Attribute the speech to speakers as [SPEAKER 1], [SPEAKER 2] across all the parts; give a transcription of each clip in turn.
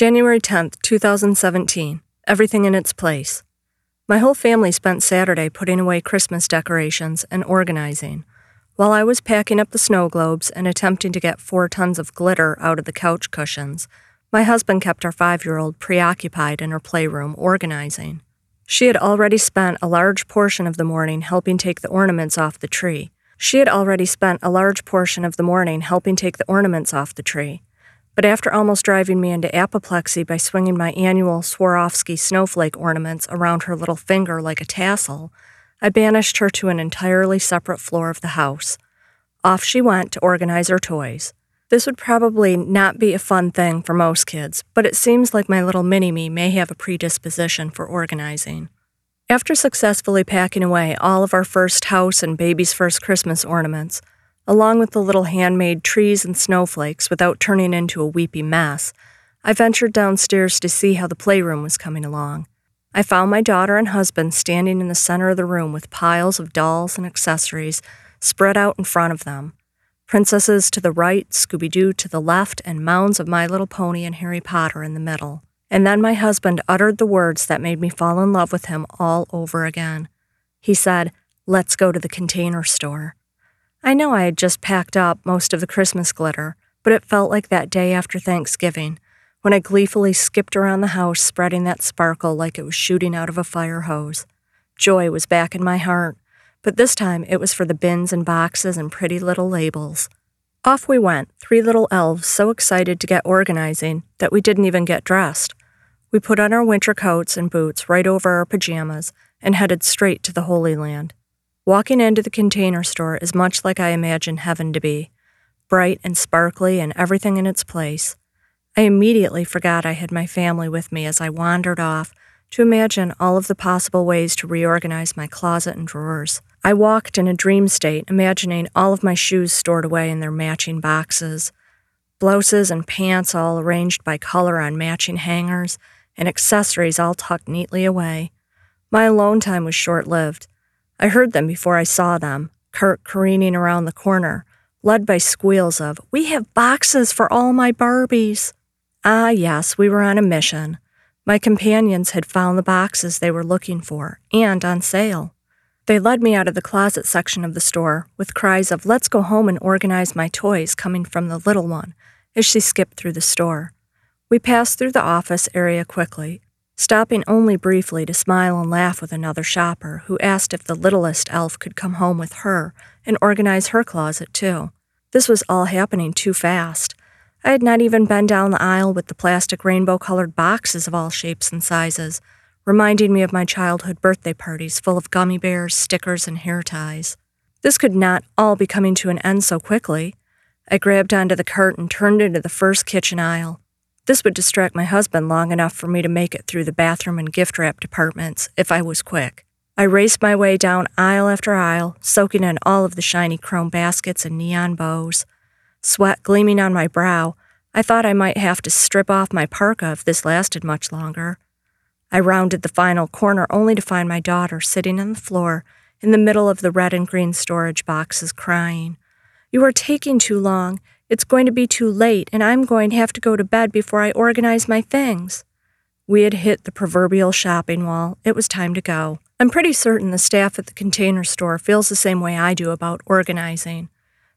[SPEAKER 1] January 10th, 2017. Everything in its place. My whole family spent Saturday putting away Christmas decorations and organizing. While I was packing up the snow globes and attempting to get four tons of glitter out of the couch cushions, my husband kept our five year old preoccupied in her playroom organizing. She had already spent a large portion of the morning helping take the ornaments off the tree. She had already spent a large portion of the morning helping take the ornaments off the tree. But after almost driving me into apoplexy by swinging my annual Swarovski snowflake ornaments around her little finger like a tassel, I banished her to an entirely separate floor of the house. Off she went to organize her toys. This would probably not be a fun thing for most kids, but it seems like my little mini me may have a predisposition for organizing. After successfully packing away all of our first house and baby's first Christmas ornaments, along with the little handmade trees and snowflakes without turning into a weepy mess, I ventured downstairs to see how the playroom was coming along. I found my daughter and husband standing in the center of the room with piles of dolls and accessories spread out in front of them. Princesses to the right, Scooby Doo to the left, and mounds of My Little Pony and Harry Potter in the middle. And then my husband uttered the words that made me fall in love with him all over again. He said, Let's go to the container store. I know I had just packed up most of the Christmas glitter, but it felt like that day after Thanksgiving when I gleefully skipped around the house, spreading that sparkle like it was shooting out of a fire hose. Joy was back in my heart, but this time it was for the bins and boxes and pretty little labels. Off we went, three little elves so excited to get organizing that we didn't even get dressed. We put on our winter coats and boots right over our pajamas and headed straight to the Holy Land. Walking into the container store is much like I imagine heaven to be bright and sparkly and everything in its place. I immediately forgot I had my family with me as I wandered off to imagine all of the possible ways to reorganize my closet and drawers. I walked in a dream state, imagining all of my shoes stored away in their matching boxes, blouses and pants all arranged by color on matching hangers, and accessories all tucked neatly away. My alone time was short lived. I heard them before I saw them, Kurt careening around the corner, led by squeals of, We have boxes for all my Barbies. Ah, yes, we were on a mission. My companions had found the boxes they were looking for, and on sale. They led me out of the closet section of the store, with cries of, Let's go home and organize my toys coming from the little one, as she skipped through the store. We passed through the office area quickly, stopping only briefly to smile and laugh with another shopper who asked if the littlest elf could come home with her and organize her closet too. This was all happening too fast. I had not even been down the aisle with the plastic rainbow colored boxes of all shapes and sizes, reminding me of my childhood birthday parties full of gummy bears, stickers, and hair ties. This could not all be coming to an end so quickly. I grabbed onto the cart and turned into the first kitchen aisle. This would distract my husband long enough for me to make it through the bathroom and gift wrap departments if I was quick. I raced my way down aisle after aisle, soaking in all of the shiny chrome baskets and neon bows sweat gleaming on my brow, I thought I might have to strip off my parka if this lasted much longer. I rounded the final corner only to find my daughter sitting on the floor in the middle of the red and green storage boxes crying. You are taking too long. It's going to be too late, and I'm going to have to go to bed before I organize my things. We had hit the proverbial shopping wall. It was time to go. I'm pretty certain the staff at the container store feels the same way I do about organizing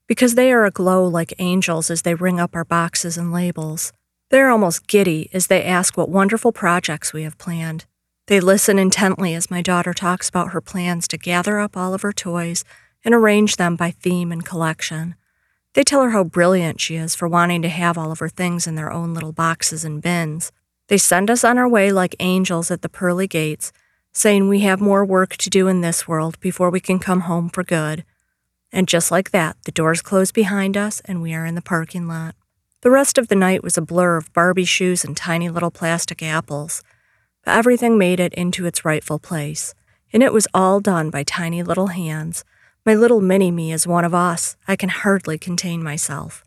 [SPEAKER 1] because they are aglow like angels as they ring up our boxes and labels. They are almost giddy as they ask what wonderful projects we have planned. They listen intently as my daughter talks about her plans to gather up all of her toys and arrange them by theme and collection. They tell her how brilliant she is for wanting to have all of her things in their own little boxes and bins. They send us on our way like angels at the pearly gates, saying we have more work to do in this world before we can come home for good. And just like that, the doors close behind us and we are in the parking lot. The rest of the night was a blur of Barbie shoes and tiny little plastic apples. But everything made it into its rightful place. And it was all done by tiny little hands. My little mini me is one of us. I can hardly contain myself.